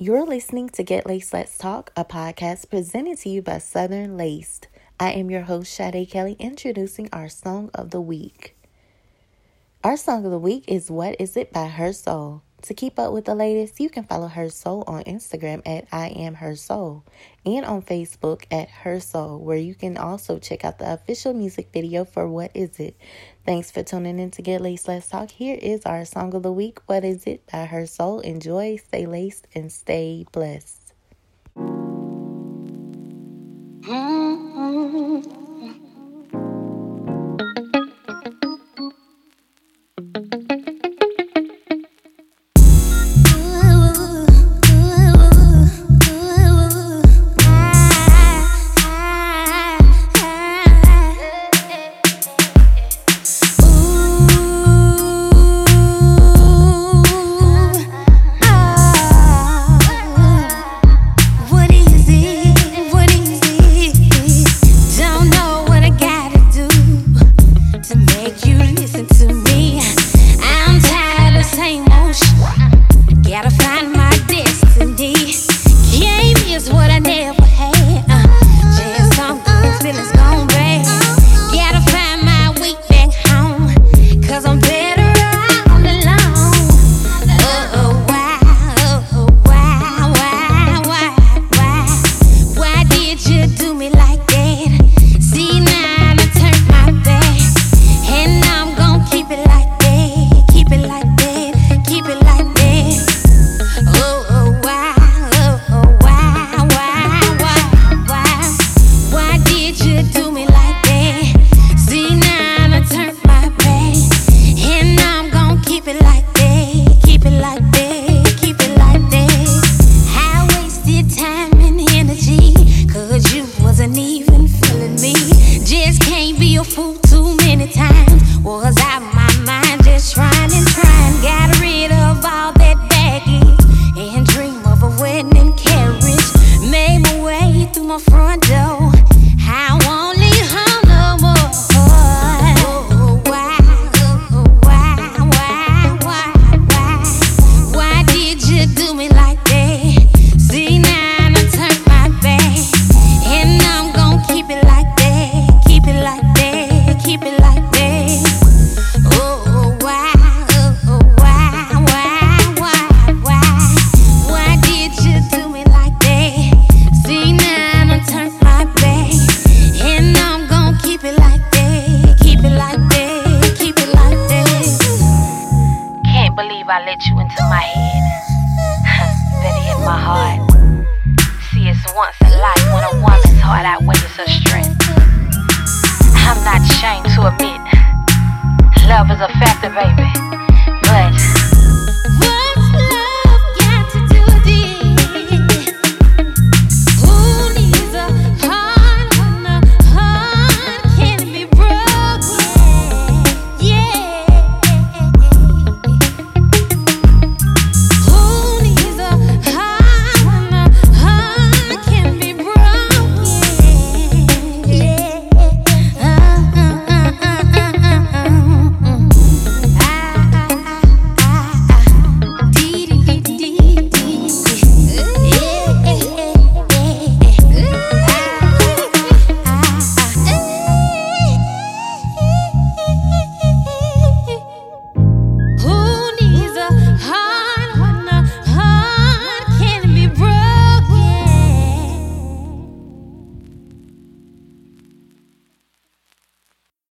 You're listening to Get Laced Let's Talk, a podcast presented to you by Southern Laced. I am your host, Sade Kelly, introducing our song of the week. Our song of the week is What Is It by Her Soul. To keep up with the latest, you can follow Her Soul on Instagram at I Am Her Soul and on Facebook at Her Soul, where you can also check out the official music video for What Is It. Thanks for tuning in to Get Laced Let's Talk. Here is our song of the week, What Is It by Her Soul. Enjoy, stay laced, and stay blessed. I you into my head. Better yet, my heart. See, it's once in life when a woman's heart outweighs her strength. I'm not ashamed to admit, love is a factor, baby.